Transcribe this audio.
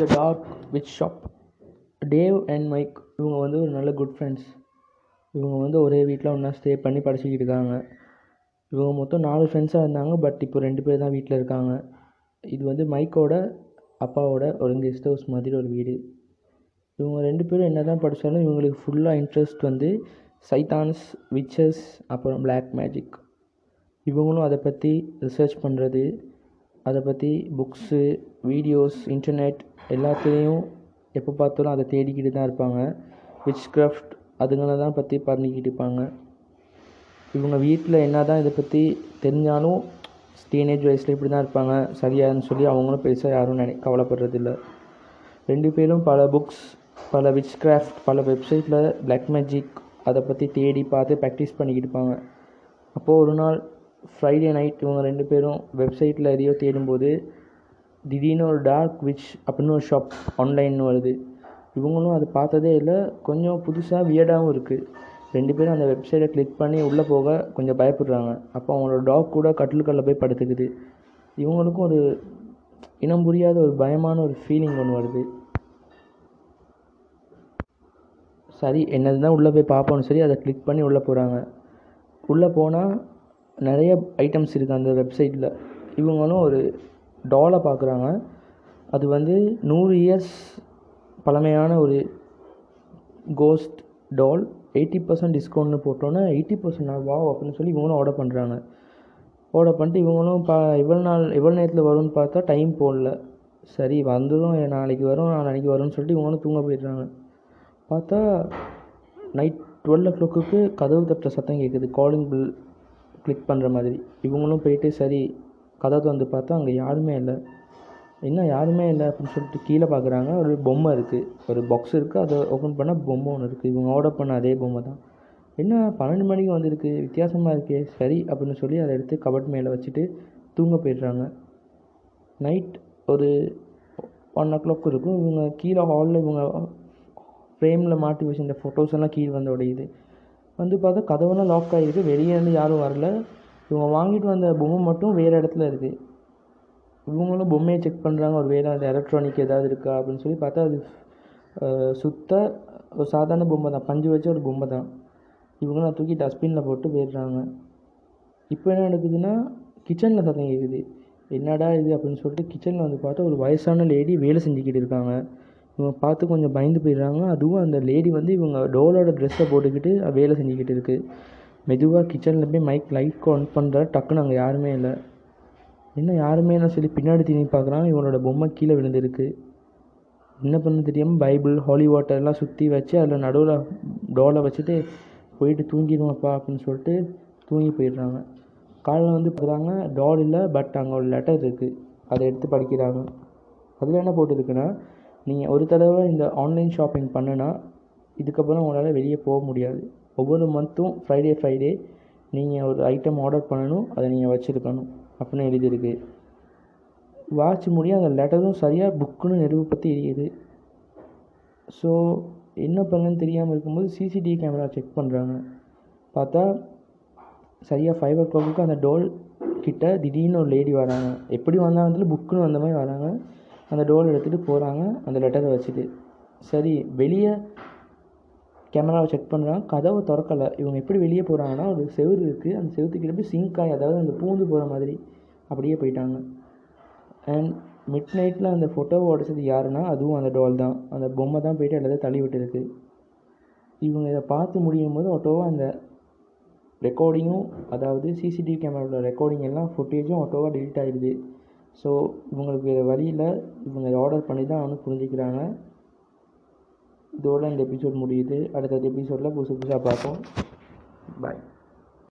The dark witch shop Dave and Mike இவங்க வந்து ஒரு நல்ல குட் ஃப்ரெண்ட்ஸ் இவங்க வந்து ஒரே வீட்டில் ஒன்றா ஸ்டே பண்ணி படிச்சுக்கிட்டு இருக்காங்க. இவங்க மொத்தம் நாலு ஃப்ரெண்ட்ஸாக இருந்தாங்க பட் இப்போ ரெண்டு பேர் தான் வீட்டில் இருக்காங்க. இது வந்து மைக்கோட அப்பாவோட ஒரு கெஸ்ட் ஹவுஸ் மாதிரி ஒரு வீடு. இவங்க ரெண்டு பேரும் என்ன தான் படித்தாலும் இவங்களுக்கு ஃபுல்லாக இன்ட்ரெஸ்ட் வந்து சைத்தான்ஸ் விச்சஸ் அப்புறம் பிளாக் மேஜிக் இவங்களும் அதை பற்றி ரிசர்ச் பண்ணுறது அதை பற்றி புக்ஸு வீடியோஸ் இன்டர்நெட் எல்லாத்துலேயும் எப்போ பார்த்தாலும் அதை தேடிக்கிட்டு தான் இருப்பாங்க. விச் கிராஃப்ட் அதுங்களை தான் பற்றி பண்ணிக்கிட்டு இருப்பாங்க. இவங்க வீட்டில் என்ன தான் இதை பற்றி தெரிஞ்சாலும் டீனேஜ் வயசில் இப்படி தான் இருப்பாங்க. சரியான்னு சொல்லி அவங்களும் பெருசாக யாரும் நினை கவலைப்படுறதில்ல. ரெண்டு பேரும் பல புக்ஸ் பல விச் கிராஃப்ட் பல வெப்சைட்டில் பிளாக் மேஜிக் அதை பற்றி தேடி பார்த்து ப்ராக்டிஸ் பண்ணிக்கிட்டு இருப்பாங்க. அப்போது ஒரு நாள் ஃப்ரைடே நைட் இவங்க ரெண்டு பேரும் வெப்சைட்டில் எதையோ தேடும்போது திடீர்னு ஒரு டார்க் விச் அப்படின்னு ஒரு ஷாப் ஆன்லைன் வருது. இவங்களும் அது பார்த்ததே இல்லை. கொஞ்சம் புதுசாக வியர்டாகவும் இருக்குது ரெண்டு பேரும் அந்த வெப்சைட்டை கிளிக் பண்ணி உள்ளே போக கொஞ்சம் பயப்படுறாங்க. அப்போ அவங்களோட டாக் கூட கட்டிலுக்கல்ல போய் படுத்துக்குது. இவங்களுக்கும் ஒரு இனம் புரியாத ஒரு பயமான ஒரு ஃபீலிங் ஒன்று வருது. சரி என்னது தான் உள்ளே போய் பார்ப்போம்னு சரி அதை கிளிக் பண்ணி உள்ளே போகிறாங்க உள்ளே போனால் நிறைய ஐட்டம்ஸ் இருக்குது அந்த வெப்சைட்டில் இவங்களும் ஒரு டாலை பார்க்குறாங்க. அது வந்து நூறு இயர்ஸ் பழமையான ஒரு கோஸ்ட் டால் எயிட்டி பர்சன்ட் டிஸ்கவுண்ட்னு போட்டோன்னே எயிட்டி பர்சன்ட் வா அப்படின்னு சொல்லி இவங்களும் ஆர்டர் பண்ணுறாங்க ஆர்டர் பண்ணிட்டு இவங்களும் பா எவ்வளோ நாள் எவ்வளோ நேரத்தில் வரும்னு பார்த்தா டைம் போடல. சரி வந்துடும் நாளைக்கு வரும் நாளைக்கு வரும்னு சொல்லிட்டு இவங்களும் தூங்க போயிடுறாங்க. பார்த்தா நைட் டுவெல் ஓ கிளாக்குக்கு கதவு தட்டுற சத்தம் கேட்குது காலிங் பில் கிளிக் பண்ணுற மாதிரி. இவங்களும் போயிட்டு சரி கதவை திறந்து பார்த்தா அங்கே யாருமே இல்லை. என்ன யாருமே இல்லை அப்படின்னு சொல்லிட்டு கீழே பார்க்குறாங்க ஒரு பொம்மை இருக்குது ஒரு பாக்ஸ் இருக்குது அதை ஓப்பன் பண்ணால் பொம்மை ஒன்று இருக்குது இவங்க ஆர்டர் பண்ண அதே பொம்மை தான். என்ன? பன்னெண்டு மணிக்கு வந்திருக்கு. வித்தியாசமாக இருக்கே. சரி அப்படின்னு சொல்லி அதை எடுத்து கபட் மேலே வச்சுட்டு தூங்க போயிடுறாங்க. நைட் ஒரு ஒன் ஓ கிளாக் இருக்கும். இவங்க கீழே ஹாலில் இவங்க ஃப்ரேமில் மாட்டி வச்சிருந்த ஃபோட்டோஸ் எல்லாம் கீழே வந்து உடையுது. வந்து பார்த்தா கதவெல்லாம் லாக் ஆகிருக்கு வெளியே இருந்து யாரும் வரல. இவங்க வாங்கிட்டு வந்த பொம்மை மட்டும் வேறு இடத்துல இருக்குது இவங்களும் பொம்மையை செக் பண்ணுறாங்க ஒரு வேறு அந்த எலக்ட்ரானிக் ஏதாவது இருக்கா அப்படின்னு சொல்லி பார்த்தா அது சுத்த ஒரு சாதாரண பொம்மை தான். பஞ்சு வச்ச ஒரு பொம்மை தான். இவங்களும் தூக்கி டஸ்ட்பினில் போட்டு போயிடுறாங்க. இப்போ என்ன நடக்குதுன்னா கிச்சனில் சத்தம் கேட்குது என்னடா இது அப்படின்னு சொல்லிட்டு கிச்சனில் வந்து பார்த்தா ஒரு வயசான லேடி வேலை செஞ்சுக்கிட்டு இருக்காங்க. இவங்க பார்த்து கொஞ்சம் பயந்து போயிடுறாங்க. அதுவும் அந்த லேடி வந்து இவங்க டோலோட ட்ரெஸ்ஸை போட்டுக்கிட்டு வேலை செஞ்சுக்கிட்டு இருக்குது மெதுவாக கிச்சனில் போய் மைக் லைட் ஆன் பண்ணுற டக்குன்னு அங்கே யாருமே இல்லை. என்ன யாருமே என்ன சொல்லி பின்னாடி திரும்பி பார்க்குறாங்க இவனோட பொம்மை கீழே விழுந்திருக்கு. என்ன பண்ண தெரியாமல் பைபிள் ஹாலி வாட்டர் எல்லாம் சுற்றி வச்சு அதில் நடுவில் டோலை வச்சுட்டு போயிட்டு தூங்கிடுவோம்ப்பா அப்படின்னு சொல்லிட்டு தூங்கி போயிடுறாங்க. காலைல வந்து பார்க்குறாங்க டால் இல்லை பட் அங்கே ஒரு லெட்டர் இருக்குது அதை எடுத்து படிக்கிறாங்க. அதில் என்ன போட்டிருக்குன்னா நீங்கள் ஒரு தடவை இந்த ஆன்லைன் ஷாப்பிங் பண்ணுனா இதுக்கப்புறம் உங்களால் வெளியே போக முடியாது. ஒவ்வொரு மந்த்தும் ஃப்ரைடே ஃப்ரைடே நீங்கள் ஒரு ஐட்டம் ஆர்டர் பண்ணணும் அதை நீங்கள் வச்சுருக்கணும். அப்படின்னு எழுதியிருக்கு. வாட்ச் முடியும் அந்த லெட்டரும் சரியாக புக்குன்னு நெருப்பு பற்றி எரியுது ஸோ என்ன பண்ணுன்னு தெரியாமல் இருக்கும்போது சிசிடிவி கேமரா செக் பண்ணுறாங்க. பார்த்தா சரியாக ஃபைவ் ஓ கிளாக்கு அந்த டோல் கிட்ட திடீர்னு ஒரு லேடி வராங்க. எப்படி வந்தாங்கன்னு புக்குன்னு வந்த மாதிரி வராங்க. அந்த டோல் எடுத்துகிட்டு போகிறாங்க அந்த லெட்டரை வச்சுட்டு. சரி வெளியே கேமராவை செக் பண்ணுறாங்க கதவை திறக்கலை. இவங்க எப்படி வெளியே போகிறாங்கன்னா ஒரு செவுரு இருக்குது அந்த செவுத்துக்கிட்ட போய் சிங்க் ஆகி அதாவது அந்த பூந்து போகிற மாதிரி அப்படியே போயிட்டாங்க. அண்ட் மிட் நைட்டில் அந்த ஃபோட்டோவை உடச்சது யாருன்னா அதுவும் அந்த டால் தான். அந்த பொம்மை தான் போயிட்டு எல்லாத்தையும் தள்ளி விட்டுருக்கு. இவங்க இதை பார்த்து முடியும் போது ஆட்டோவாக அந்த ரெக்கார்டிங்கும் அதாவது சிசிடிவி கேமராவோட ரெக்கார்டிங் எல்லாம் ஃபுட்டேஜும் ஆட்டோவாக டெலிட் ஆகிடுது ஸோ இவங்களுக்கு வழியில் இவங்க ஆர்டர் பண்ணி தான் அவனு புரிஞ்சுக்கிறாங்க. இதோட இந்த எபிசோட் முடியுது அடுத்தடுத்த எபிசோடில் புதுசு புதுசாக பார்ப்போம் பாய்